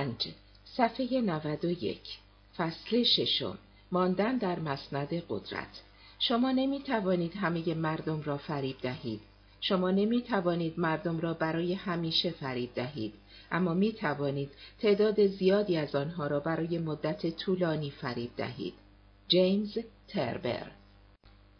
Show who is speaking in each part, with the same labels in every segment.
Speaker 1: پنج صفحه 91 فصل ششم ماندن در مسند قدرت شما نمی توانید همه مردم را فریب دهید. شما نمی توانید مردم را برای همیشه فریب دهید. اما می توانید تعداد زیادی از آنها را برای مدت طولانی فریب دهید. جیمز تربر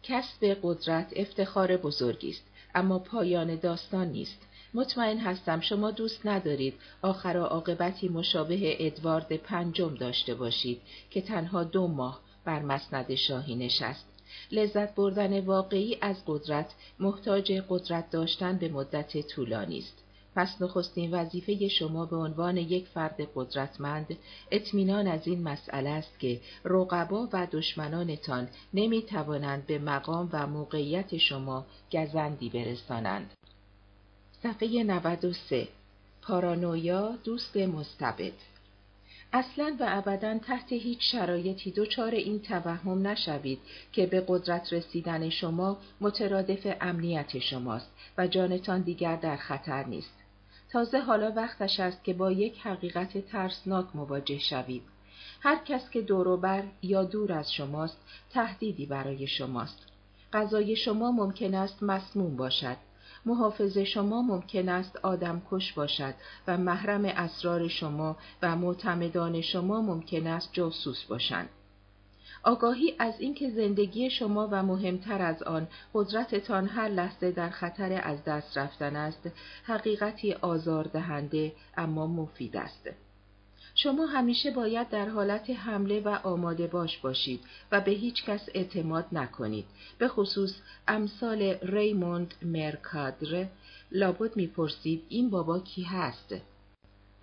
Speaker 1: کسب قدرت افتخار بزرگی است اما پایان داستان نیست مطمئن هستم شما دوست ندارید آخر و عاقبتی مشابه ادوارد پنجم داشته باشید که تنها دو ماه بر مسند شاهی نشست. لذت بردن واقعی از قدرت محتاج قدرت داشتن به مدت طولانی است. پس نخستین وظیفه شما به عنوان یک فرد قدرتمند اطمینان از این مسئله است که رقبا و دشمنانتان نمی توانند به مقام و موقعیت شما گزندی برسانند. صفحه 93 پارانویا دوست مستبد اصلا و ابدا تحت هیچ شرایطی دچار این توهم نشوید که به قدرت رسیدن شما مترادف امنیت شماست و جانتان دیگر در خطر نیست. تازه حالا وقتش است که با یک حقیقت ترسناک مواجه شوید. هر کس که دوروبر یا دور از شماست تهدیدی برای شماست. غذای شما ممکن است مسموم باشد محافظ شما ممکن است آدم کش باشد و محرم اسرار شما و معتمدان شما ممکن است جاسوس باشند. آگاهی از اینکه زندگی شما و مهمتر از آن قدرتتان هر لحظه در خطر از دست رفتن است حقیقتی آزاردهنده اما مفید است. شما همیشه باید در حالت حمله و آماده باش باشید و به هیچ کس اعتماد نکنید. به خصوص امثال ریموند مرکادر لابد می‌پرسید این بابا کی هست؟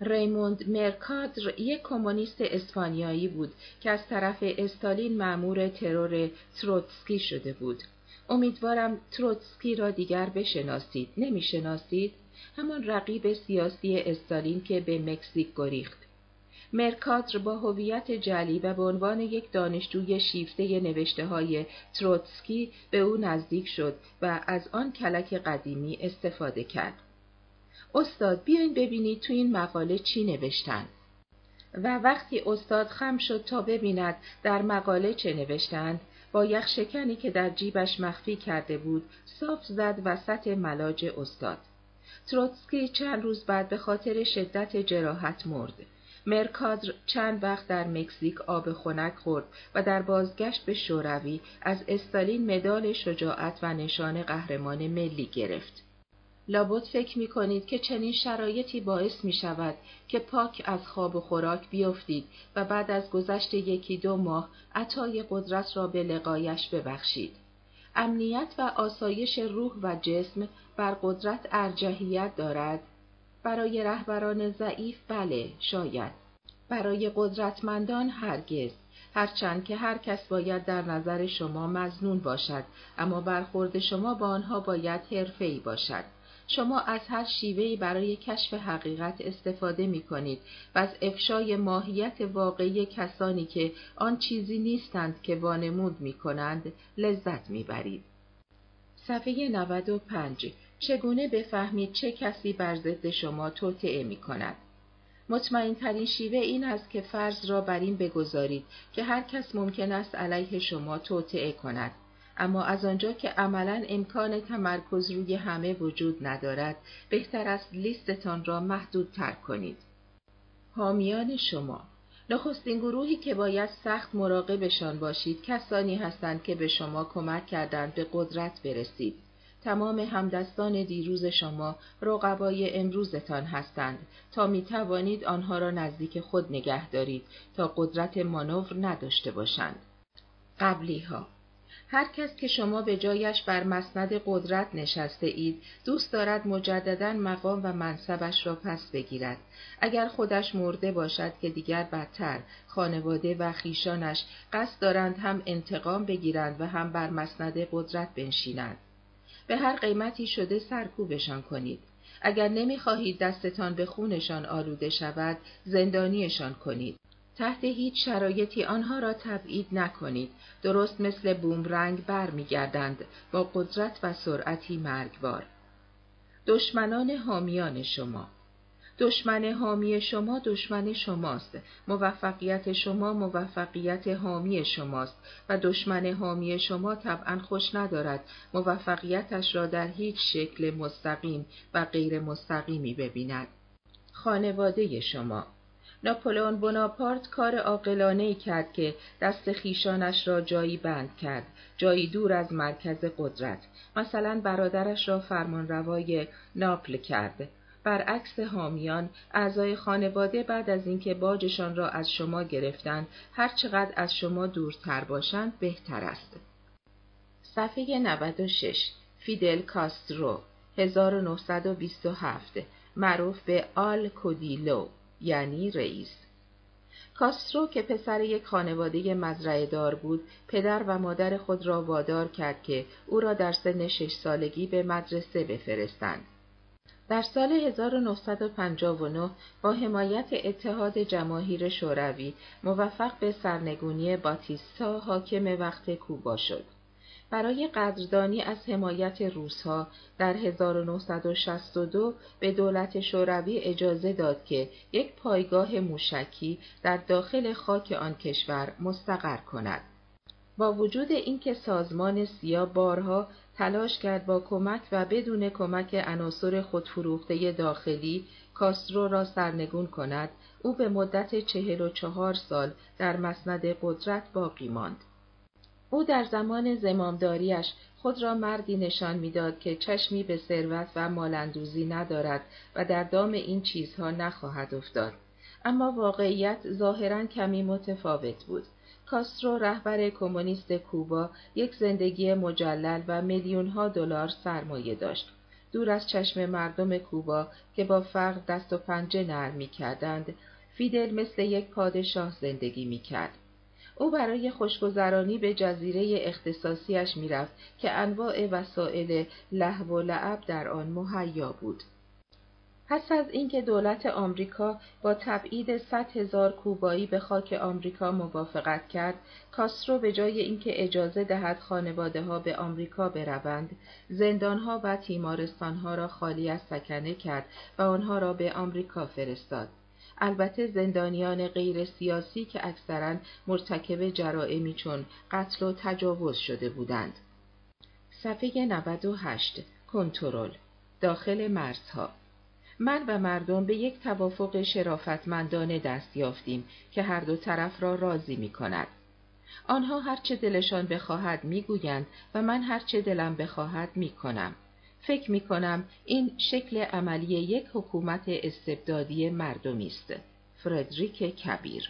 Speaker 1: ریموند مرکادر یک کمونیست اسپانیایی بود که از طرف استالین معمور ترور تروتسکی شده بود. امیدوارم تروتسکی را دیگر بشناسید. نمی‌شناسید؟ همان رقیب سیاسی استالین که به مکزیک گریخت. مرکاتر با هویت جلی و به عنوان یک دانشجوی شیفته نوشته های تروتسکی به او نزدیک شد و از آن کلک قدیمی استفاده کرد. استاد بیاین ببینید تو این مقاله چی نوشتن. و وقتی استاد خم شد تا ببیند در مقاله چه نوشتند با یخشکنی که در جیبش مخفی کرده بود صاف زد وسط ملاج استاد. تروتسکی چند روز بعد به خاطر شدت جراحت مرد. مرکادر چند وقت در مکزیک آب خنک خورد و در بازگشت به شوروی از استالین مدال شجاعت و نشان قهرمان ملی گرفت. لابد فکر می کنید که چنین شرایطی باعث می شود که پاک از خواب و خوراک بیفتید و بعد از گذشت یکی دو ماه عطای قدرت را به لقایش ببخشید. امنیت و آسایش روح و جسم بر قدرت ارجحیت دارد برای رهبران ضعیف بله شاید. برای قدرتمندان هرگز. هرچند که هر کس باید در نظر شما مزنون باشد اما برخورد شما با آنها باید حرفه‌ای باشد. شما از هر شیوهی برای کشف حقیقت استفاده می کنید و از افشای ماهیت واقعی کسانی که آن چیزی نیستند که وانمود می کنند لذت می برید. صفحه 95 چگونه بفهمید چه کسی بر ضد شما توطعه می کند؟ مطمئن ترین شیوه این است که فرض را بر این بگذارید که هر کس ممکن است علیه شما توطعه کند. اما از آنجا که عملا امکان تمرکز روی همه وجود ندارد، بهتر است لیستتان را محدودتر کنید. حامیان شما نخستین گروهی که باید سخت مراقبشان باشید کسانی هستند که به شما کمک کردند به قدرت برسید. تمام همدستان دیروز شما رقبای امروزتان هستند. تا می توانید آنها را نزدیک خود نگه دارید تا قدرت مانور نداشته باشند. قبلی ها هر کس که شما به جایش بر مسند قدرت نشسته اید دوست دارد مجددا مقام و منصبش را پس بگیرد. اگر خودش مرده باشد که دیگر بدتر خانواده و خیشانش قصد دارند هم انتقام بگیرند و هم بر مسند قدرت بنشینند. به هر قیمتی شده سرکوبشان کنید. اگر نمی‌خواهید دستتان به خونشان آلوده شود، زندانیشان کنید. تحت هیچ شرایطی آنها را تبعید نکنید. درست مثل بومرنگ برمیگردند با قدرت و سرعتی مرگبار. دشمنان حامیان شما دشمن حامی شما دشمن شماست. موفقیت شما موفقیت حامی شماست. و دشمن حامی شما طبعا خوش ندارد. موفقیتش را در هیچ شکل مستقیم و غیر مستقیمی ببیند. خانواده شما. ناپولئون بناپارت کار عاقلانه کرد که دست خیشانش را جایی بند کرد. جایی دور از مرکز قدرت. مثلا برادرش را فرمانروای ناپل کرد. برعکس حامیان اعضای خانواده بعد از اینکه باجشان را از شما گرفتند هرچقدر از شما دورتر باشند بهتر است صفحه 96 فیدل کاسترو 1927 معروف به آل کودیلو یعنی رئیس کاسترو که پسر یک خانواده مزرعه دار بود، پدر و مادر خود را وادار کرد که او را در سن شش سالگی به مدرسه بفرستند. در سال 1959 با حمایت اتحاد جماهیر شوروی موفق به سرنگونی باتیستا حاکم وقت کوبا شد. برای قدردانی از حمایت روسها در 1962 به دولت شوروی اجازه داد که یک پایگاه موشکی در داخل خاک آن کشور مستقر کند. با وجود اینکه سازمان سیا بارها تلاش کرد با کمک و بدون کمک عناصر خودفروخته داخلی کاسترو را سرنگون کند، او به مدت چهل و چهار سال در مسند قدرت باقی ماند. او در زمان زمامداریش خود را مردی نشان می‌داد که چشمی به ثروت و مالندوزی ندارد و در دام این چیزها نخواهد افتاد. اما واقعیت ظاهرا کمی متفاوت بود. کاسترو رهبر کمونیست کوبا یک زندگی مجلل و میلیونها دلار سرمایه داشت. دور از چشم مردم کوبا که با فقر دست و پنجه نرم می کردند، فیدل مثل یک پادشاه زندگی می کرد. او برای خوشگذرانی به جزیره اختصاصیش می‌رفت که انواع وسایل لحو و لعب در آن مهیا بود. پس از اینکه دولت آمریکا با تبعید 100 هزار کوبایی به خاک آمریکا موافقت کرد، کاسترو به جای اینکه اجازه دهد خانواده ها به آمریکا بروند، زندانها و تیمارستانها را خالی از سکنه کرد و آنها را به آمریکا فرستاد. البته زندانیان غیر سیاسی که اکثرا مرتکب جرائمی چون قتل و تجاوز شده بودند. صفحه 98 کنترل داخل مرزها من و مردم به یک توافق شرافتمندانه دست یافتیم که هر دو طرف را راضی می کند. آنها هرچه دلشان بخواهد می‌گویند و من هرچه دلم بخواهد می کنم. فکر می کنم این شکل عملی یک حکومت استبدادی مردمی است. فردریک کبیر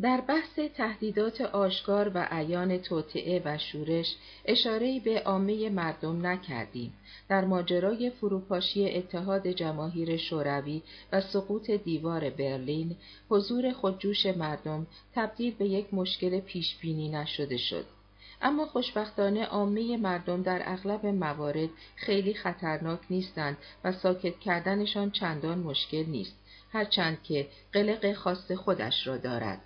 Speaker 1: در بحث تهدیدات آشکار و عیان توطعه و شورش اشاره‌ای به عامه مردم نکردیم. در ماجرای فروپاشی اتحاد جماهیر شوروی و سقوط دیوار برلین حضور خودجوش مردم تبدیل به یک مشکل پیش بینی نشده شد. اما خوشبختانه عامه مردم در اغلب موارد خیلی خطرناک نیستند و ساکت کردنشان چندان مشکل نیست هرچند که قلق خاص خودش را دارد.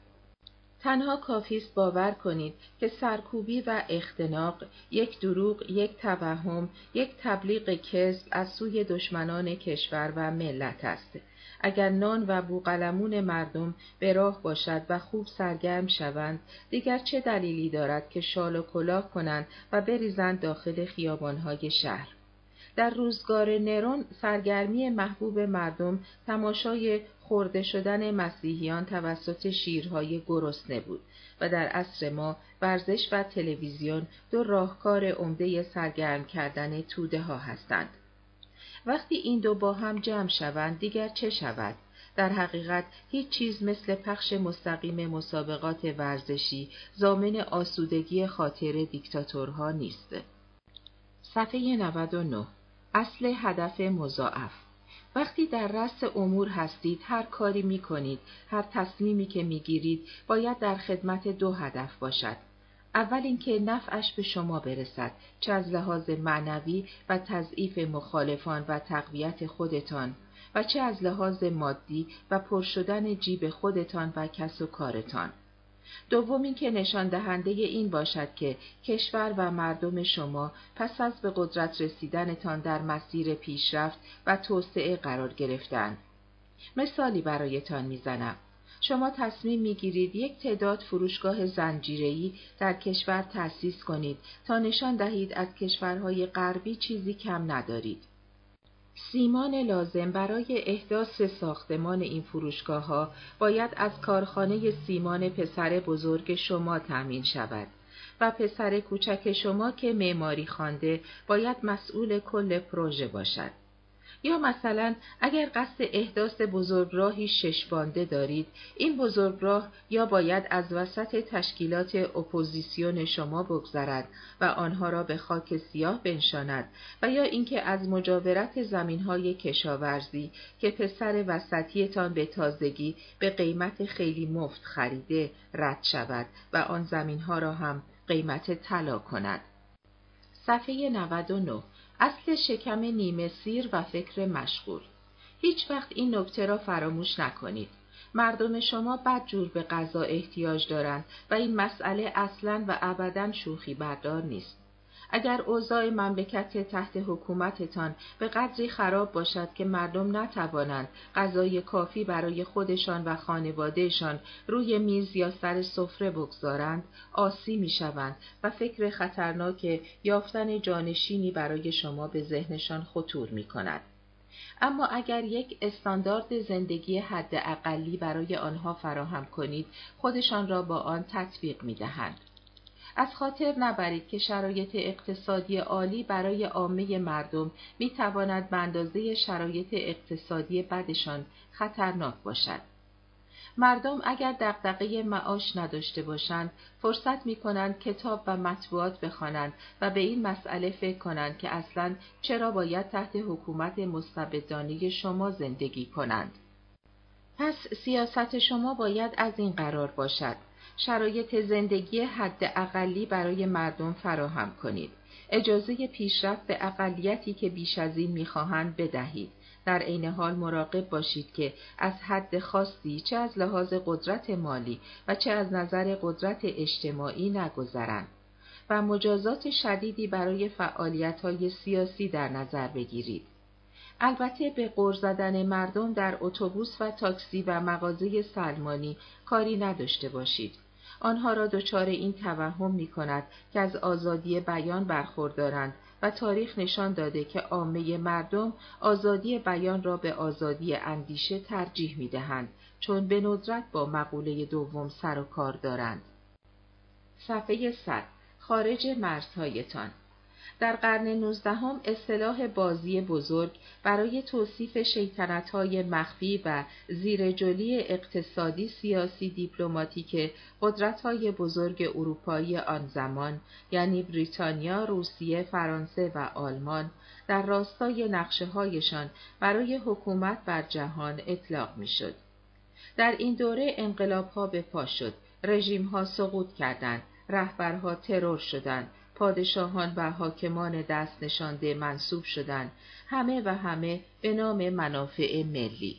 Speaker 1: تنها کافی است باور کنید که سرکوبی و اختناق یک دروغ یک توهم یک تبلیغ کذب از سوی دشمنان کشور و ملت است. اگر نان و بوقلمون مردم به راه باشد و خوب سرگرم شوند دیگر چه دلیلی دارد که شال و کلاه کنند و بریزند داخل خیابانهای شهر؟ در روزگار نرون سرگرمی محبوب مردم تماشای خورده شدن مسیحیان توسط شیرهای گرسنه بود و در عصر ما ورزش و تلویزیون دو راهکار عمده سرگرم کردن توده ها هستند. وقتی این دو با هم جمع شوند دیگر چه شود؟ در حقیقت هیچ چیز مثل پخش مستقیم مسابقات ورزشی زامن آسودگی خاطر دیکتاتورها نیست. صفحه 99 اصل هدف مضاعف وقتی در رأس امور هستید هر کاری می کنید، هر تصمیمی که می گیرید باید در خدمت دو هدف باشد. اول اینکه نفعش به شما برسد چه از لحاظ معنوی و تضعیف مخالفان و تقویت خودتان و چه از لحاظ مادی و پر شدن جیب خودتان و کس و کارتان. دوم اینکه نشان دهنده این باشد که کشور و مردم شما پس از به قدرت رسیدنتان در مسیر پیشرفت و توسعه قرار گرفتند مثالی برایتان می‌زنم. شما تصمیم می‌گیرید یک تعداد فروشگاه زنجیره‌ای در کشور تأسیس کنید تا نشان دهید از کشورهای غربی چیزی کم ندارید. سیمان لازم برای احداث ساختمان این فروشگاه ها باید از کارخانه سیمان پسر بزرگ شما تأمین شود و پسر کوچک شما که معماری خوانده باید مسئول کل پروژه باشد. یا مثلا اگر قصد احداث بزرگراهی شش بانده دارید این بزرگراه یا باید از وسط تشکیلات اپوزیسیون شما بگذرد و آنها را به خاک سیاه بنشاند و یا اینکه از مجاورت زمینهای کشاورزی که پسر وسطیتان به تازگی به قیمت خیلی مفت خریده رد شود و آن زمینها را هم قیمت طلا کند. صفحه 99 اصل شکم نیمه سیر و فکر مشغول هیچ وقت این نکته را فراموش نکنید. مردم شما بدجور به غذا احتیاج دارند و این مسئله اصلا و ابدا شوخی بردار نیست. اگر اوضاع مملکت تحت حکومتتان به قدری خراب باشد که مردم نتوانند غذای کافی برای خودشان و خانوادهشان روی میز یا سر سفره بگذارند آسی می‌شوند و فکر خطرناک یافتن جانشینی برای شما به ذهنشان خطور می کند. اما اگر یک استاندارد زندگی حد اقلی برای آنها فراهم کنید خودشان را با آن تطبیق می دهند. از خاطر نبرید که شرایط اقتصادی عالی برای عامه مردم می تواند به اندازه شرایط اقتصادی بدشان خطرناک باشد. مردم اگر دقدقه معاش نداشته باشند فرصت می کنند کتاب و مطبوعات بخوانند و به این مسئله فکر کنند که اصلا چرا باید تحت حکومت مستبدانه شما زندگی کنند. پس سیاست شما باید از این قرار باشد. شرایط زندگی حد اقلی برای مردم فراهم کنید. اجازه پیشرفت به اقلیتی که بیش از این می‌خواهند بدهید. در عین حال مراقب باشید که از حد خاصی چه از لحاظ قدرت مالی و چه از نظر قدرت اجتماعی نگذرند و مجازات شدیدی برای فعالیت های سیاسی در نظر بگیرید. البته به قر زدن مردم در اتوبوس و تاکسی و مغازه سلمانی کاری نداشته باشید. آنها را دچار این توهم می کند که از آزادی بیان برخوردارند و تاریخ نشان داده که عامه مردم آزادی بیان را به آزادی اندیشه ترجیح می دهند چون به ندرت با مقوله دوم سر و کار دارند. صفحه 100 خارج مرزهایتان در قرن نوزدهم اصطلاح بازی بزرگ برای توصیف های مخفی و زیرجلی اقتصادی سیاسی دیپلماتیک های بزرگ اروپایی آن زمان یعنی بریتانیا، روسیه، فرانسه و آلمان در راستای نقشه هایشان برای حکومت بر جهان اطلاق می‌شد. در این دوره انقلاب ها به پا شد، رژیم ها سقوط کردند، رهبرها ترور شدند پادشاهان و حاکمان دست نشانده منصوب شدند همه و همه به نام منافع ملی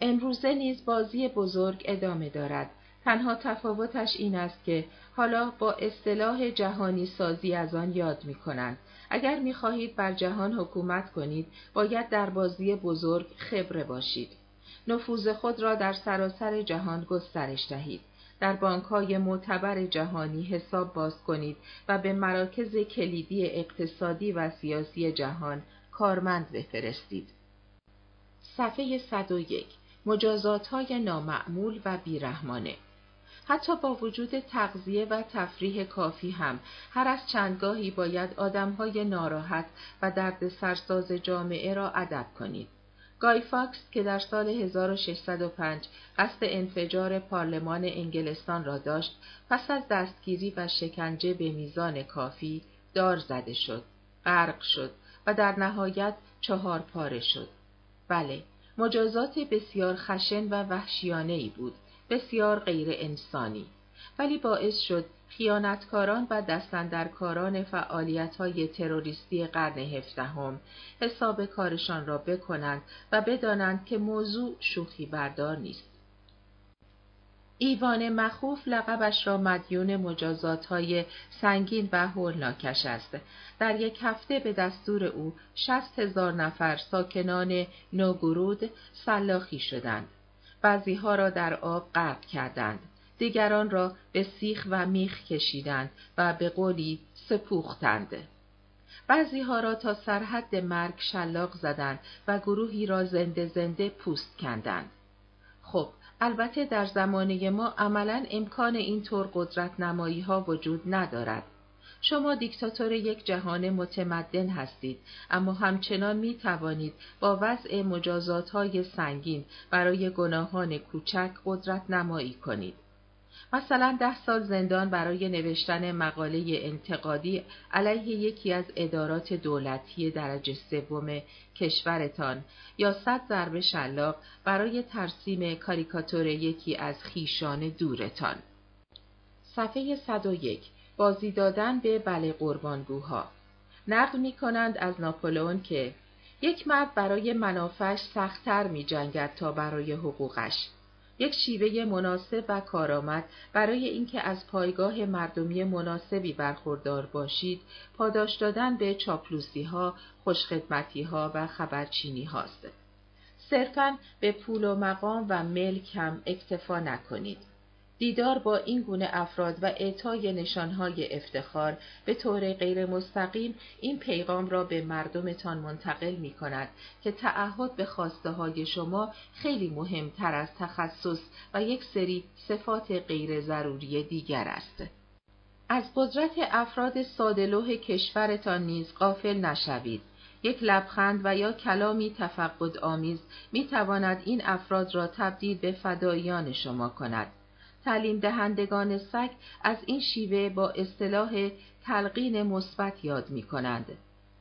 Speaker 1: امروزه نیز بازی بزرگ ادامه دارد تنها تفاوتش این است که حالا با اصطلاح جهانی سازی از آن یاد می کنند. اگر می خواهید بر جهان حکومت کنید باید در بازی بزرگ خبره باشید. نفوذ خود را در سراسر جهان گسترش دهید. در بانک های معتبر جهانی حساب باز کنید و به مراکز کلیدی اقتصادی و سیاسی جهان کارمند بفرستید. صفحه 101 مجازات های نامعمول و بیرحمانه حتی با وجود تغذیه و تفریح کافی هم هر از چندگاهی باید آدمهای ناراحت و دردسرساز جامعه را ادب کنید. گای فاکس که در سال 1605 قصد انفجار پارلمان انگلستان را داشت پس از دستگیری و شکنجه به میزان کافی دار زده شد غرق شد و در نهایت چهار پاره شد. بله مجازات بسیار خشن و وحشیانه ای بود بسیار غیر انسانی ولی باعث شد خیانتکاران و دستندرکاران فعالیت های تروریستی قرن هفدهم حساب کارشان را بکنند و بدانند که موضوع شوخی بردار نیست. ایوان مخوف لقبش را مدیون مجازات های سنگین و هولناکش است. در یک هفته به دستور او شست هزار نفر ساکنان نوگرود سلاخی شدند. بعضی ها را در آب غرق کردند. دیگران را به سیخ و میخ کشیدند و به قولی سپوختند. بعضی ها را تا سرحد مرگ شلاق زدند و گروهی را زنده زنده پوست کندند. خب البته در زمانه ما عملا امکان اینطور قدرت نمایی ها وجود ندارد. شما دیکتاتور یک جهان متمدن هستید اما همچنان می توانید با وضع مجازات های سنگین برای گناهان کوچک قدرت نمایی کنید. مثلا ده سال زندان برای نوشتن مقاله انتقادی علیه یکی از ادارات دولتی درجه سوم کشورتان یا صد ضربه شلاق برای ترسیم کاریکاتور یکی از خیشان دورتان. صفحه 101 بازی دادن به بله قربانگوها نقل می کنند از ناپولون که یک مرد برای منافعش سختتر می جنگد تا برای حقوقش. یک شیوه مناسب و کارآمد برای اینکه از پایگاه مردمی مناسبی برخوردار باشید پاداش دادن به چاپلوسی ها، خوشخدمتی ها و خبرچینی هاست. صرفا به پول و مقام و ملک هم اکتفا نکنید. دیدار با این گونه افراد و اعطای نشانهای افتخار به طور غیر مستقیم این پیغام را به مردمتان منتقل می کند که تعهد به خواسته های شما خیلی مهمتر از تخصص و یک سری صفات غیر ضروری دیگر است. از قدرت افراد سادلوه کشورتان نیز غافل نشوید. یک لبخند و یا کلامی تفقد آمیز می تواند این افراد را تبدیل به فدایان شما کند. تعلیم دهندگان سگ از این شیوه با اصطلاح تلقین مثبت یاد می کنند.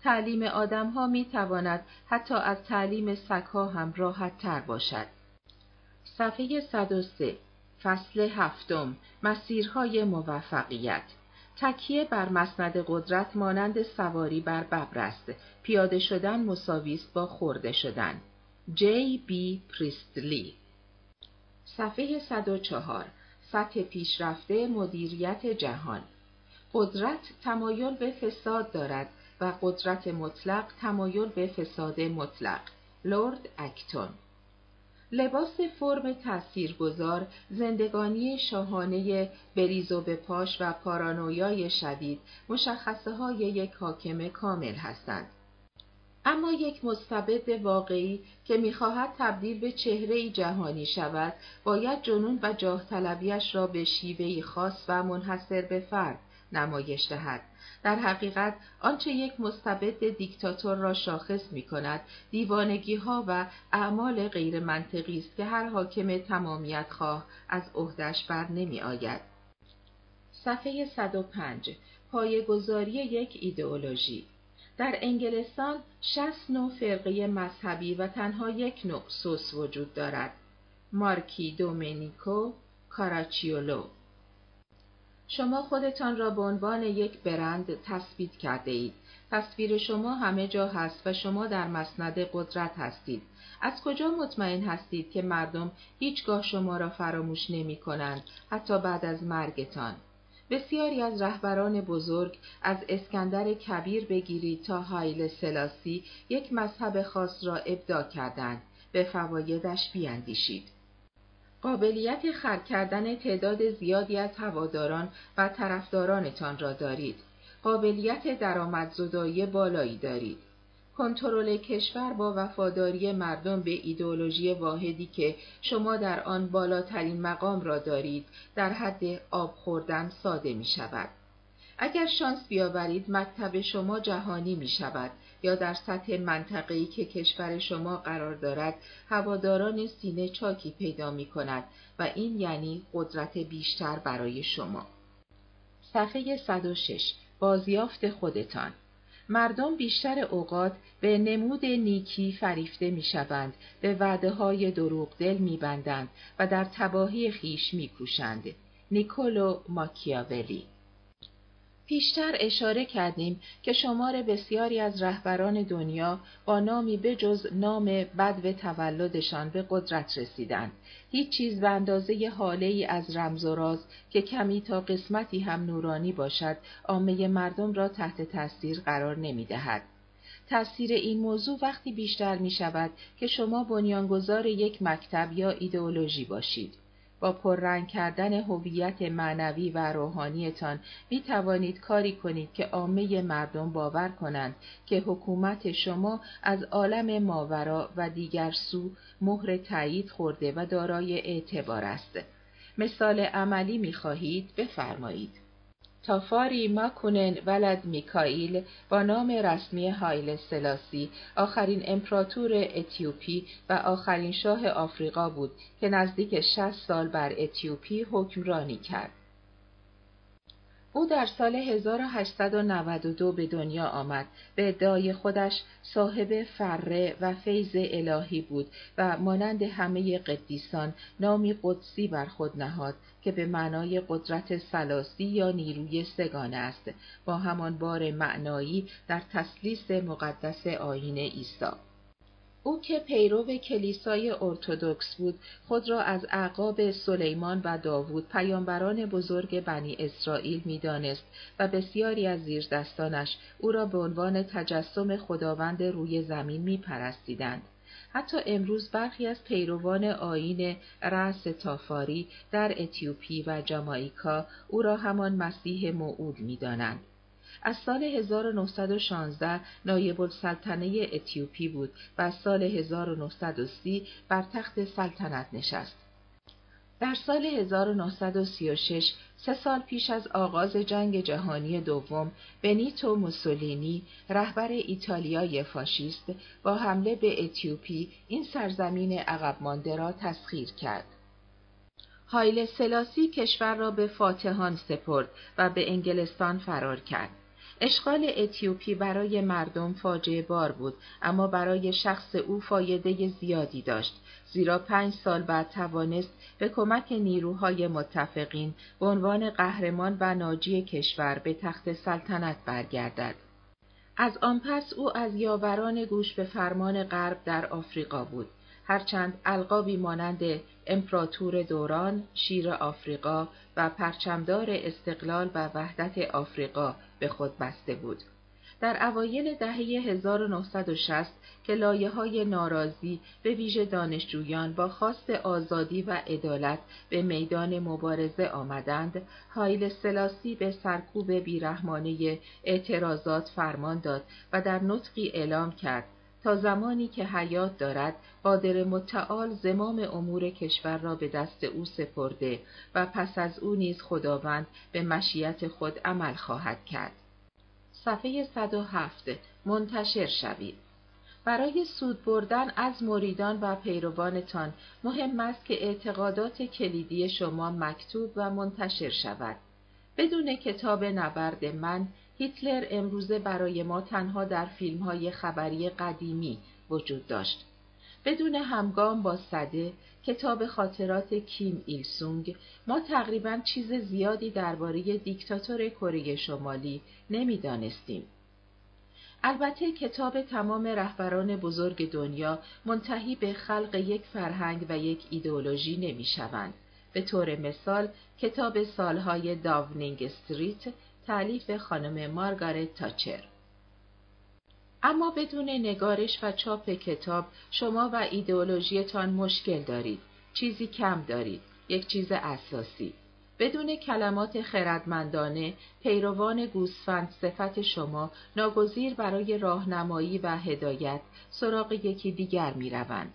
Speaker 1: تعلیم آدم ها می تواند حتی از تعلیم سگ ها هم راحت تر باشد. صفحه 103 فصل هفتم مسیرهای موفقیت تکیه بر مسند قدرت مانند سواری بر ببر است. پیاده شدن مساویست با خورده شدن. جی بی پریستلی صفحه 104 سطح پیشرفته مدیریت جهان. قدرت تمایل به فساد دارد و قدرت مطلق تمایل به فساد مطلق. لورد اکتون. لباس فرم تاثیرگذار زندگانی شاهانه بریز و به پاش و پارانویای شدید مشخصه های یک حاکم کامل هستند. اما یک مستبد واقعی که می‌خواهد تبدیل به چهره جهانی شود باید جنون و جاه طلبیش را به شیوهی خاص و منحصر به فرد نمایش دهد. در حقیقت آنچه یک مستبد دیکتاتور را شاخص می کند دیوانگی ها و اعمال غیر منطقی است که هر حاکم تمامیت خواه از عهدش بر نمی آید. صفحه 105 پایگذاری یک ایدئولوژی. در انگلستان شست نوع فرقه مذهبی و تنها یک نوع سوس وجود دارد. مارکی دومینیکو کاراچیولو شما خودتان را به عنوان یک برند تثبیت کرده اید. تصویر شما همه جا هست و شما در مسند قدرت هستید. از کجا مطمئن هستید که مردم هیچگاه شما را فراموش نمی کنند حتی بعد از مرگتان؟ بسیاری از رهبران بزرگ از اسکندر کبیر بگیرید تا هایل سلاسی یک مذهب خاص را ابدا کردند. به فوایدش بیاندیشید. قابلیت خر کردن تعداد زیادی از هواداران و طرفدارانتان را دارید. قابلیت درآمدزدایی بالایی دارید. کنترل کشور با وفاداری مردم به ایدئولوژی واحدی که شما در آن بالاترین مقام را دارید در حد آب خوردن ساده می شود. اگر شانس بیاورید مکتب شما جهانی می شود یا در سطح منطقه‌ای که کشور شما قرار دارد هواداران سینه چاکی پیدا می کند و این یعنی قدرت بیشتر برای شما. صفحه 106 بازیافت خودتان مردم بیشتر اوقات به نمود نیکی فریفته می شوند، به وعده های دروغ دل می بندند و در تباهی خیش می کوشند. نیکولو ماکیاولی پیشتر اشاره کردیم که شمار بسیاری از رهبران دنیا با نامی بجز نام بد و تولدشان به قدرت رسیدند. هیچ چیز به اندازه حاله ای از رمز و راز که کمی تا قسمتی هم نورانی باشد، عامه مردم را تحت تاثیر قرار نمی دهد. تأثیر این موضوع وقتی بیشتر می شود که شما بنیانگذار یک مکتب یا ایدئولوژی باشید. با پررنگ کردن هویت معنوی و روحانیتان می توانید کاری کنید که عامه مردم باور کنند که حکومت شما از عالم ماورا و دیگر سو مهر تایید خورده و دارای اعتبار است. مثال عملی می خواهید بفرمایید. تافاری ماکونن ولد میکائیل با نام رسمی هایل سلاسی آخرین امپراتور اتیوپی و آخرین شاه آفریقا بود که نزدیک 60 سال بر اتیوپی حکمرانی کرد. او در سال 1892 به دنیا آمد. به ادعای خودش صاحب فره و فیض الهی بود و مانند همه قدیسان نامی قدسی بر خود نهاد که به معنای قدرت سلاسی یا نیروی سگانه است با همان بار معنایی در تسلیس مقدس آین عیسی. او که پیرو کلیسای ارتودکس بود خود را از اعقاب سلیمان و داوود پیامبران بزرگ بنی اسرائیل می‌دانست و بسیاری از زیردستانش او را به عنوان تجسم خداوند روی زمین میپرستیدند حتی امروز برخی از پیروان آین رأس تافاری در اتیوپی و جامائیکا او را همان مسیح موعود می‌دانند از سال 1916 نایب السلطنه اتیوپی بود و از سال 1930 بر تخت سلطنت نشست. در سال 1936 سه سال پیش از آغاز جنگ جهانی دوم بنیتو موسولینی رهبر ایتالیای فاشیست با حمله به اتیوپی این سرزمین عقب مانده را تسخیر کرد. هایل سلاسی کشور را به فاتحان سپرد و به انگلستان فرار کرد. اشغال اتیوپی برای مردم فاجعه بار بود اما برای شخص او فایده زیادی داشت زیرا پنج سال بعد توانست به کمک نیروهای متفقین به عنوان قهرمان و ناجی کشور به تخت سلطنت برگردد. از آن پس او از یاوران گوش به فرمان غرب در آفریقا بود. هرچند القابی مانند امپراتور دوران، شیر آفریقا و پرچمدار استقلال و وحدت آفریقا به خود بسته بود. در اوایل دهه 1960 که لایه های ناراضی به ویژه دانشجویان با خواست آزادی و عدالت به میدان مبارزه آمدند، هایل سلاسی به سرکوب بیرحمانه اعتراضات فرمان داد و در نطقی اعلام کرد تا زمانی که حیات دارد قادر متعال زمام امور کشور را به دست او سپرده و پس از او نیز خداوند به مشیت خود عمل خواهد کرد. صفحه 107 منتشر شوید. برای سود بردن از مریدان و پیروانتان مهم است که اعتقادات کلیدی شما مکتوب و منتشر شود. بدون کتاب نبرد من هیتلر امروزه برای ما تنها در فیلم های خبری قدیمی وجود داشت. بدون همگام با صده کتاب خاطرات کیم ایل سونگ ما تقریبا چیز زیادی درباره دیکتاتور کره شمالی نمی‌دانستیم. البته کتاب تمام رهبران بزرگ دنیا منتهی به خلق یک فرهنگ و یک ایدئولوژی نمی شوند. به طور مثال کتاب سالهای داونینگ استریت تعلیف خانم مارگارت تاچر. اما بدون نگارش و چاپ کتاب شما و ایدئولوژیتان مشکل دارید. چیزی کم دارید. یک چیز اساسی. بدون کلمات خردمندانه پیروان گوسفند صفت شما ناگزیر برای راهنمایی و هدایت سراغ یکی دیگر می روند.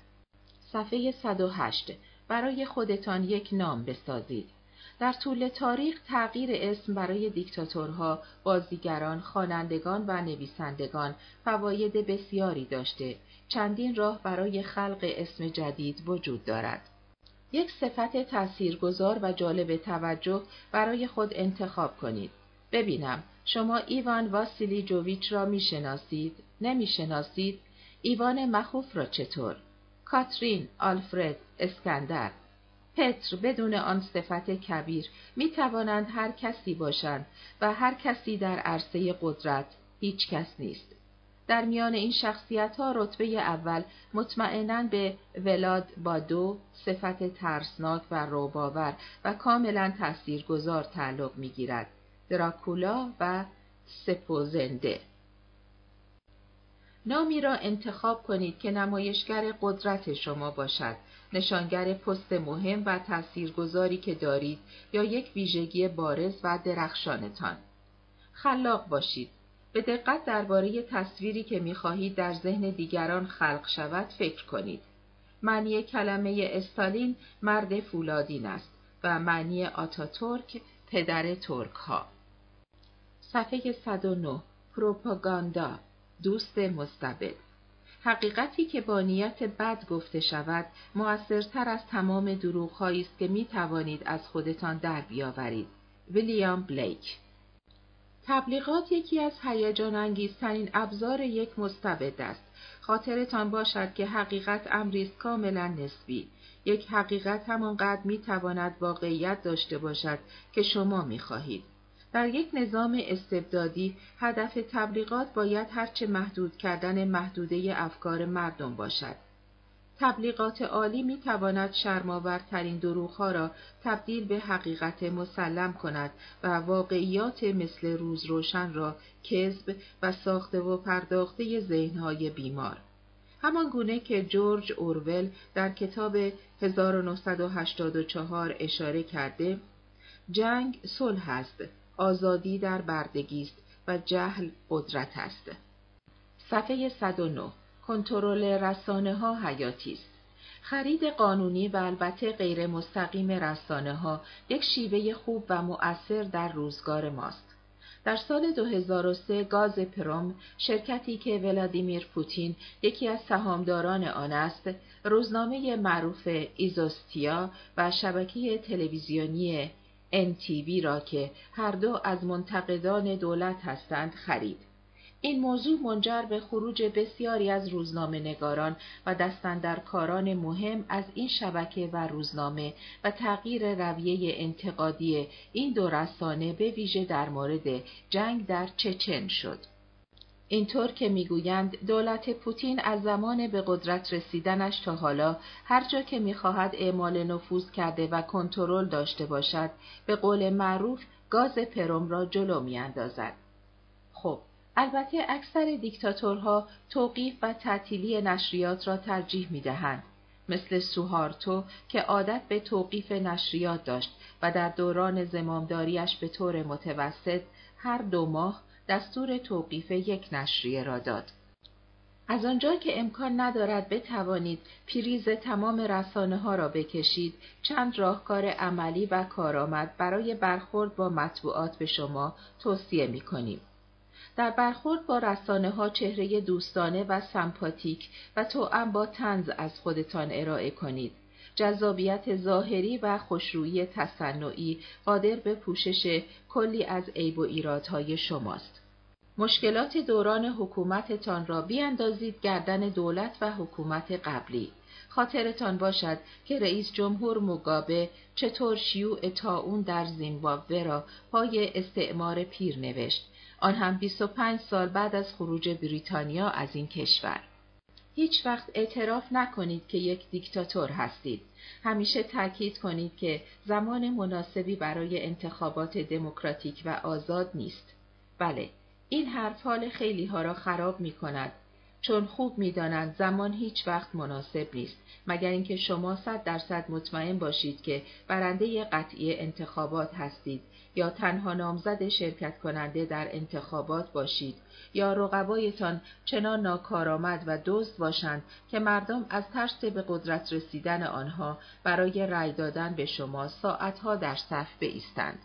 Speaker 1: صفحه 108 برای خودتان یک نام بسازید. در طول تاریخ تغییر اسم برای دیکتاتورها، بازیگران، خوانندگان و نویسندگان فواید بسیاری داشته. چندین راه برای خلق اسم جدید وجود دارد. یک صفت تاثیرگذار و جالب توجه برای خود انتخاب کنید. ببینم شما ایوان واسیلی جوویچ را می‌شناسید؟ پتر بدون آن صفت کبیر می توانند هر کسی باشند و هر کسی در عرصه قدرت هیچ کس نیست. در میان این شخصیت ها رتبه اول مطمئنا به ولاد با دو صفت ترسناک و روباور و کاملا تاثیرگذار تعلق می گیرد. دراکولا و سپوزنده نامی را انتخاب کنید که نمایشگر قدرت شما باشد نشانگر پست مهم و تاثیرگذاری که دارید یا یک ویژگی بارز و درخشانتان. خلاق باشید. به دقت درباره تصویری که می‌خواهید در ذهن دیگران خلق شود فکر کنید. معنی کلمه استالین مرد فولادین است و معنی آتاتورک پدر ترک ها صفحه 109 پروپاگاندا دوست مستبد. حقیقتی که با نیت بد گفته شود موثرتر از تمام دروغهایی است که می توانید از خودتان در بیاورید. ویلیام بلیک تبلیغات یکی از هیجان انگیزترین ابزار یک مستبد است. خاطرتان باشد که حقیقت امری است کاملا نسبی. یک حقیقت همانقدر می تواند واقعیت داشته باشد که شما می خواهید. در یک نظام استبدادی هدف تبلیغات باید هرچه محدود کردن محدوده افکار مردم باشد. تبلیغات عالی می تواند شرماورترین دروغها را تبدیل به حقیقت مسلم کند و واقعیات مثل روز روشن را کذب و ساخته و پرداخته ذهنهای بیمار. همان گونه که جورج اورول در کتاب 1984 اشاره کرده، جنگ صلح است آزادی در بردگی است و جهل قدرت است. صفحه 109 کنترل رسانه ها حیاتی است. خرید قانونی و البته غیر مستقیم رسانه ها یک شیوه خوب و مؤثر در روزگار ماست. در سال 2003 گاز پروم شرکتی که ولادیمیر پوتین یکی از سهامداران آن است روزنامه معروف ایزوستیا و شبکه تلویزیونی NTV را که هر دو از منتقدان دولت هستند خرید. این موضوع منجر به خروج بسیاری از روزنامه نگاران و کاران مهم از این شبکه و روزنامه و تغییر رویه انتقادی این دو رسانه به ویژه در مورد جنگ در چچن شد. اینطور که می‌گویند دولت پوتین از زمان به قدرت رسیدنش تا حالا هر جا که می‌خواهد اعمال نفوذ کرده و کنترل داشته باشد به قول معروف گاز پروم را جلو میاندازد. خب البته اکثر دیکتاتورها توقیف و تعطیلی نشریات را ترجیح می‌دهند. مثل سوهارتو که عادت به توقیف نشریات داشت و در دوران زمامداریش به طور متوسط هر دو ماه دستور توقیف یک نشریه را داد. از آنجا که امکان ندارد بتوانید پریز تمام رسانه ها را بکشید، چند راهکار عملی و کارآمد برای برخورد با مطبوعات به شما توصیه می کنیم. در برخورد با رسانه ها چهره دوستانه و سمپاتیک و توأم با تنز از خودتان ارائه کنید. جذابیت ظاهری و خوشرویی تصنعی قادر به پوشش کلی از عیب و ایرادهای شماست. مشکلات دوران حکومتتان را بیاندازید گردن دولت و حکومت قبلی. خاطرتان باشد که رئیس جمهور موگابه چطور شیوع تاون در زیمبابوه را پای استعمار پیر نوشت آن هم 25 سال بعد از خروج بریتانیا از این کشور هیچ وقت اعتراف نکنید که یک دیکتاتور هستید. همیشه تاکید کنید که زمان مناسبی برای انتخابات دموکراتیک و آزاد نیست. بله، این حرف حال خیلی ها را خراب می کند. چون خوب می دانند زمان هیچ وقت مناسب نیست مگر اینکه شما صد درصد مطمئن باشید که برنده قطعی انتخابات هستید یا تنها نامزد شرکت کننده در انتخابات باشید یا رقبایتان چنان ناکارآمد و دزد باشند که مردم از ترس به قدرت رسیدن آنها برای رأی دادن به شما ساعتها در صف بایستند.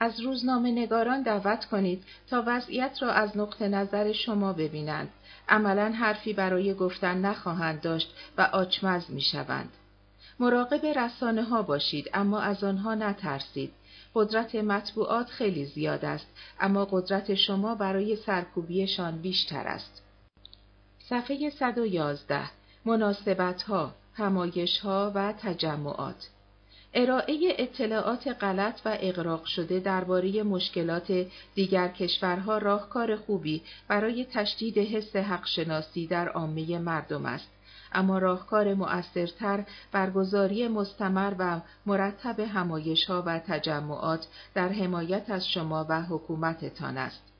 Speaker 1: از روزنامه نگاران دعوت کنید تا وضعیت را از نقطه نظر شما ببینند. عملا حرفی برای گفتن نخواهند داشت و آچمز می شوند. مراقب رسانه ها باشید اما از آنها نترسید. قدرت مطبوعات خیلی زیاد است اما قدرت شما برای سرکوبیشان بیشتر است. صفحه 111 مناسبت ها همایش ها و تجمعات ارائه اطلاعات غلط و اقراق شده درباره مشکلات دیگر کشورها راهکار خوبی برای تشدید حس حقشناسی در عامه مردم است. اما راهکار مؤثرتر برگزاری مستمر و مرتب همایش ها و تجمعات در حمایت از شما و حکومتتان است.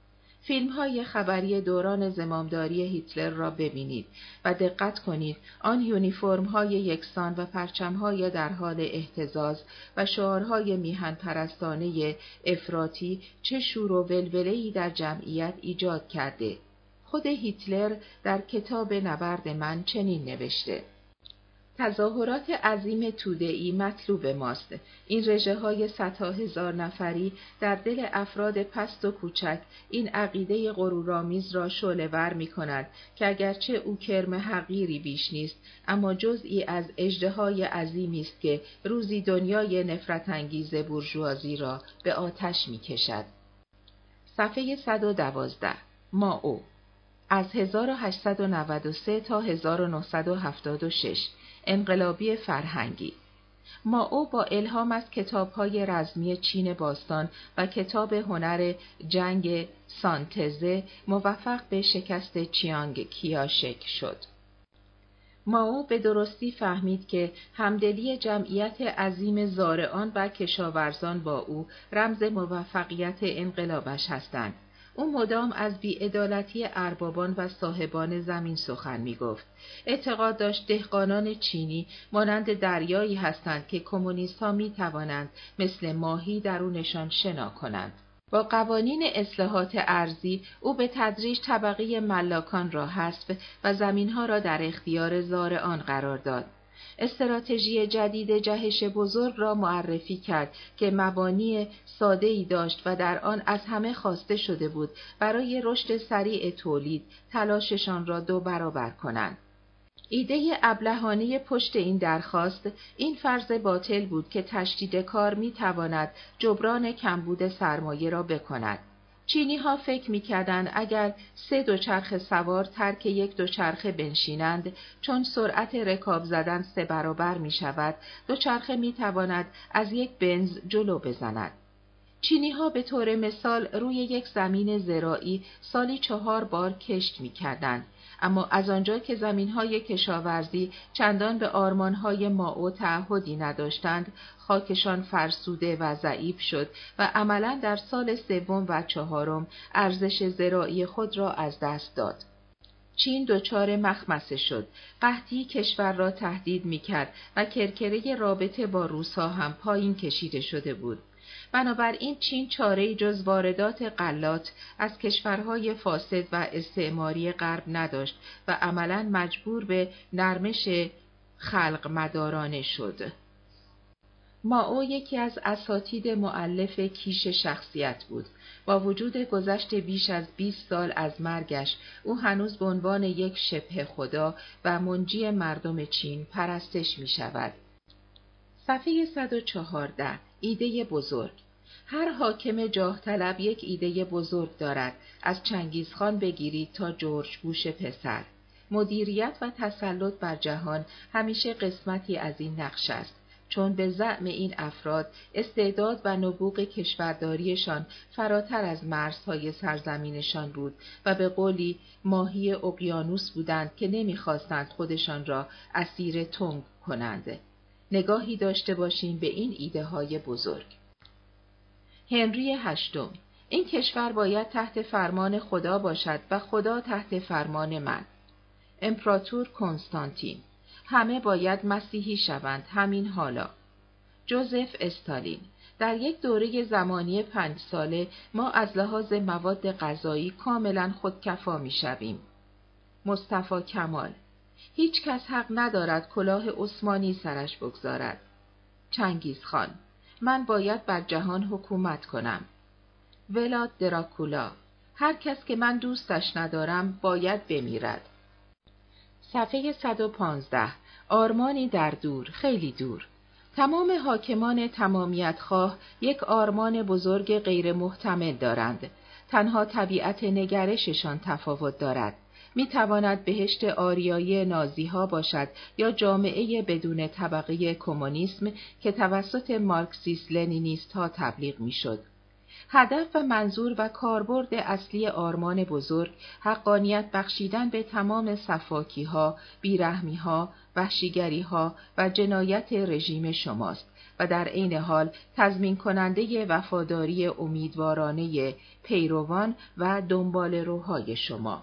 Speaker 1: فیلم های خبری دوران زمامداری هیتلر را ببینید و دقت کنید آن یونیفرم های یکسان و پرچم های در حال احتزاز و شعارهای میهن پرستانه افراطی چه شور و ولوله‌ای در جمعیت ایجاد کرده. خود هیتلر در کتاب نبرد من چنین نوشته تظاهرات عظیم توده‌ای مطلوب ماست. این رژه های صدها هزار نفری در دل افراد پست و کوچک این عقیده غرورآمیز را شعله‌ور می کند که اگرچه او کرم حقیری بیش نیست اما جزئی از اژدهای عظیمی است که روزی دنیای نفرت انگیز بورژوازی را به آتش می کشد. صفحه 112 او از 1893 تا 1976 انقلابی فرهنگی ما او با الهام از کتابهای رزمی چین باستان و کتاب هنر جنگ سانتزه موفق به شکست چیانگ کیاشک شد. ماو به درستی فهمید که همدلی جمعیت عظیم زارعان و کشاورزان با او رمز موفقیت انقلابش هستند او مدام از بیعدالتی اربابان و صاحبان زمین سخن می گفت. اعتقاد داشت دهقانان چینی مانند دریایی هستند که کمونیست ها می توانند مثل ماهی درونشان شنا کنند. با قوانین اصلاحات ارزی او به تدریج طبقه ملاکان را حذف و زمینها را در اختیار زارعان قرار داد. استراتژی جدید جهش بزرگ را معرفی کرد که مبانی ساده ای داشت و در آن از همه خواسته شده بود برای رشد سریع تولید تلاششان را دو برابر کنند. ایده ابلهانه پشت این درخواست این فرض باطل بود که تشدید کار می تواند جبران کمبود سرمایه را بکند. چینی ها فکر می اگر سه دوچرخه سوار ترک یک دوچرخه بنشینند چون سرعت رکاب زدن سه برابر می شود دوچرخه می تواند از یک بنز جلو بزند. چینی ها به طور مثال روی یک زمین زراعی سالی چهار بار کشت می کردند. اما از آنجا که زمین های کشاورزی چندان به آرمان های ماو تعهدی نداشتند، خاکشان فرسوده و ضعیف شد و عملا در سال سوم و چهارم ارزش زراعی خود را از دست داد. چین دچار مخمسه شد. قحطی کشور را تهدید می کرد و کرکره رابطه با روسا هم پایین کشیده شده بود. بنابراین چین چاره جز واردات غلات از کشورهای فاسد و استعماری غرب نداشت و عملا مجبور به نرمش خلق مدارانه شد. ماو یکی از اساتید معلف کیش شخصیت بود. با وجود گذشت بیش از 20 سال از مرگش، او هنوز به عنوان یک شبه خدا و منجی مردم چین پرستش می شود. صفحه 114 ایده بزرگ هر حاکم جاه طلب یک ایده بزرگ دارد از چنگیزخان بگیرید تا جورج بوش پسر مدیریت و تسلط بر جهان همیشه قسمتی از این نقش است چون به زعم این افراد استعداد و نبوغ کشورداریشان فراتر از مرزهای سرزمینشان بود و به قولی ماهی اقیانوس بودند که نمی‌خواستند خودشان را اسیر تنگ کنند. نگاهی داشته باشیم به این ایده های بزرگ. هنری هشتم این کشور باید تحت فرمان خدا باشد و خدا تحت فرمان من. امپراتور کنستانتین همه باید مسیحی شوند همین حالا. جوزف استالین در یک دوره زمانی پنج ساله ما از لحاظ مواد غذایی کاملا خودکفا می شویم. مصطفی کمال هیچ کس حق ندارد کلاه عثمانی سرش بگذارد. چنگیز خان من باید بر جهان حکومت کنم. ولاد دراکولا هر کس که من دوستش ندارم باید بمیرد. صفحه 115 آرمانی در دور خیلی دور تمام حاکمان تمامیت خواه یک آرمان بزرگ غیر محتمل دارند. تنها طبیعت نگرششان تفاوت دارد. می تواند بهشت آریایی نازی ها باشد یا جامعه بدون طبقه کمونیسم که توسط مارکسیس لنینیست ها تبلیغ می شد. هدف و منظور و کاربرد اصلی آرمان بزرگ حقانیت بخشیدن به تمام صفاکی ها، بیرحمی ها، وحشیگری ها و جنایت رژیم شماست و در عین حال تضمین کننده وفاداری امیدوارانه پیروان و دنبال روهای شما.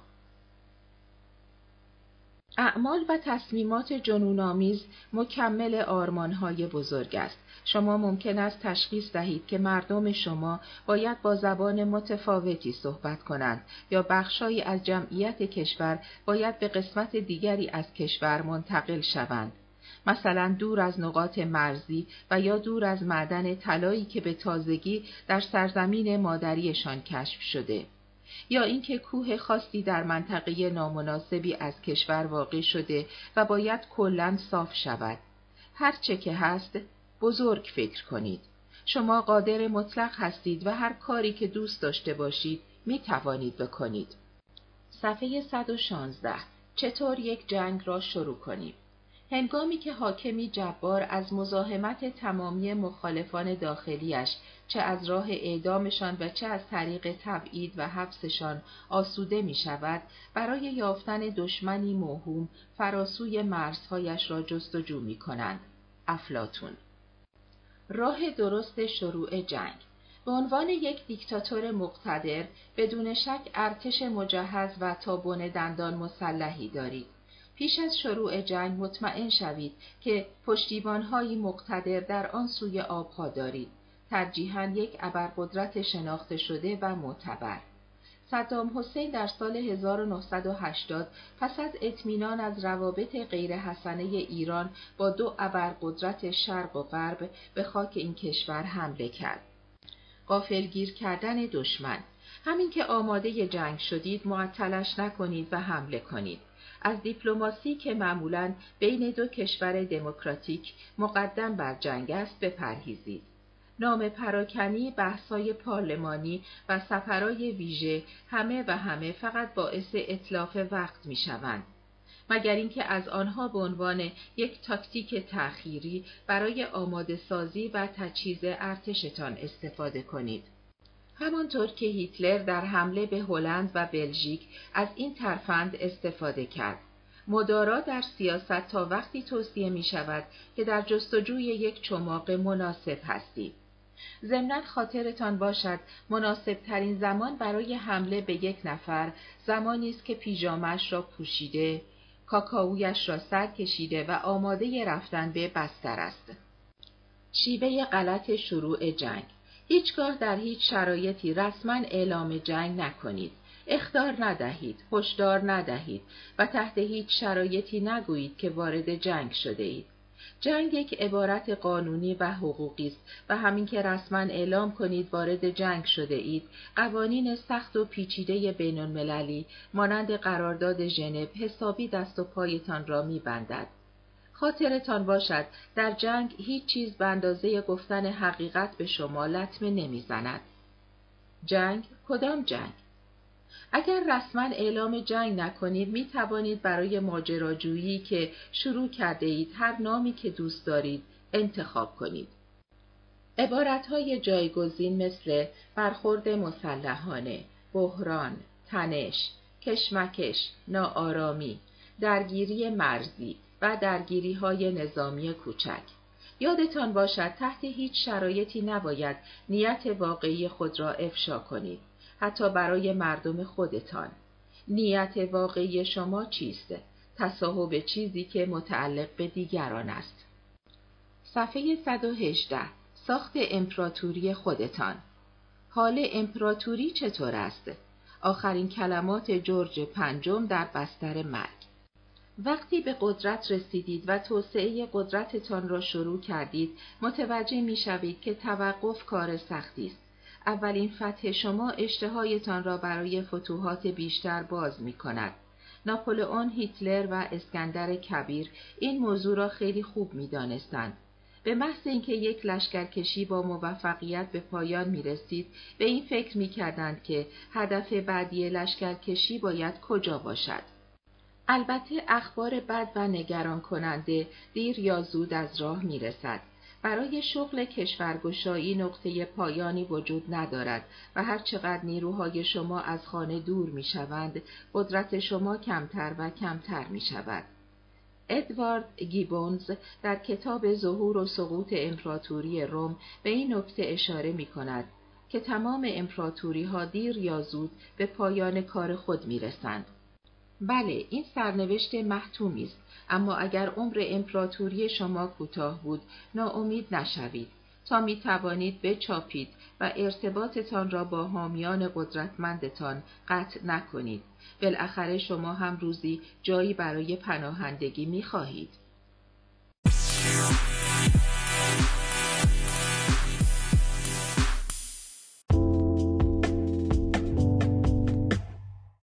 Speaker 1: اعمال و تصمیمات جنونآمیز مکمل آرمانهای بزرگ است. شما ممکن است تشخیص دهید که مردم شما باید با زبان متفاوتی صحبت کنند یا بخشهایی از جمعیت کشور باید به قسمت دیگری از کشور منتقل شوند. مثلا دور از نقاط مرزی و یا دور از معدن طلایی که به تازگی در سرزمین مادریشان کشف شده. یا اینکه کوه خاصی در منطقه نامناسبی از کشور واقع شده و باید کلا صاف شود. هر چه که هست بزرگ فکر کنید. شما قادر مطلق هستید و هر کاری که دوست داشته باشید می توانید بکنید. صفحه 116 چطور یک جنگ را شروع کنیم؟ هنگامی که حاکمی جبار از مزاحمت تمامی مخالفان داخلیش چه از راه اعدامشان و چه از طریق تبعید و حبسشان آسوده می شود برای یافتن دشمنی موهوم فراسوی مرزهایش را جستجو می کنند. افلاتون راه درست شروع جنگ به عنوان یک دیکتاتور مقتدر بدون شک ارتش مجهز و تابون دندان مسلحی دارید. پیش از شروع جنگ مطمئن شوید که پشتیبانهایی مقتدر در آن سوی آبها دارید. ترجیحاً یک ابرقدرت شناخته شده و معتبر. صدام حسین در سال 1980 پس از اطمینان از روابط غیر حسنه ایران با دو ابرقدرت شرق و غرب به خاک این کشور حمله کرد. قافلگیر کردن دشمن همین که آماده جنگ شدید معطلش نکنید و حمله کنید. از دیپلماسی که معمولا بین دو کشور دموکراتیک مقدم بر جنگ است بپرهیزید. نام پراکنی، بحثای پارلمانی و سفرای ویژه همه و همه فقط باعث اطلاف وقت می شوند. مگر اینکه از آنها به عنوان یک تاکتیک تأخیری برای آماده سازی و تجهیز ارتشتان استفاده کنید. همانطور که هیتلر در حمله به هلند و بلژیک از این ترفند استفاده کرد. مدارا در سیاست تا وقتی توصیه می شود که در جستجوی یک چماق مناسب هستید. ضمنا خاطرتان باشد مناسب ترین زمان برای حمله به یک نفر زمانی است که پیژامش را پوشیده، کاکاویش را سر کشیده و آماده رفتن به بستر است. شیوه غلط شروع جنگ هیچگاه در هیچ شرایطی رسما اعلام جنگ نکنید. اختار ندهید، هشدار ندهید و تحت هیچ شرایطی نگویید که وارد جنگ شده اید. جنگ یک عبارت قانونی و حقوقی است و همین که رسما اعلام کنید وارد جنگ شده اید قوانین سخت و پیچیده بین المللی مانند قرارداد ژنو حسابی دست و پایتان را میبندد. خاطرتان باشد در جنگ هیچ چیز به اندازه گفتن حقیقت به شما لطمه نمی‌زند. جنگ کدام جنگ؟ اگر رسما اعلام جنگ نکنید می توانید برای ماجراجویی که شروع کرده اید هر نامی که دوست دارید انتخاب کنید. عبارتهای جایگزین مثل برخورد مسلحانه، بحران، تنش، کشمکش، ناآرامی، درگیری مرزی و درگیری های نظامی کوچک. یادتان باشد تحت هیچ شرایطی نباید نیت واقعی خود را افشا کنید. حتی برای مردم خودتان. نیت واقعی شما چیست؟ تصاحب چیزی که متعلق به دیگران است. صفحه 118 ساخت امپراتوری خودتان حال امپراتوری چطور است؟ آخرین کلمات جورج پنجم در بستر مرگ وقتی به قدرت رسیدید و توسعه قدرتتان را شروع کردید متوجه می شوید که توقف کار سختی است اولین فتح شما اشتهایتان را برای فتوحات بیشتر باز می کند. ناپولئون، هیتلر و اسکندر کبیر این موضوع را خیلی خوب می دانستند. به محض اینکه یک لشکرکشی با موفقیت به پایان می رسید به این فکر می کردند که هدف بعدی لشکرکشی باید کجا باشد. البته اخبار بد و نگران کننده دیر یا زود از راه می رسد. برای شغل کشورگشایی نقطه پایانی وجود ندارد و هر چقدر نیروهای شما از خانه دور می شوند، قدرت شما کمتر و کمتر می شود. ادوارد گیبونز در کتاب ظهور و سقوط امپراتوری روم به این نکته اشاره می کند که تمام امپراتوری ها دیر یا زود به پایان کار خود می رسند. بله این سرنوشت محتومی است. اما اگر عمر امپراتوری شما کوتاه بود ناامید نشوید. تا می توانید بچاپید و ارتباطتان را با حامیان قدرتمندتان قطع نکنید. بالاخره شما هم روزی جایی برای پناهندگی می خواهید.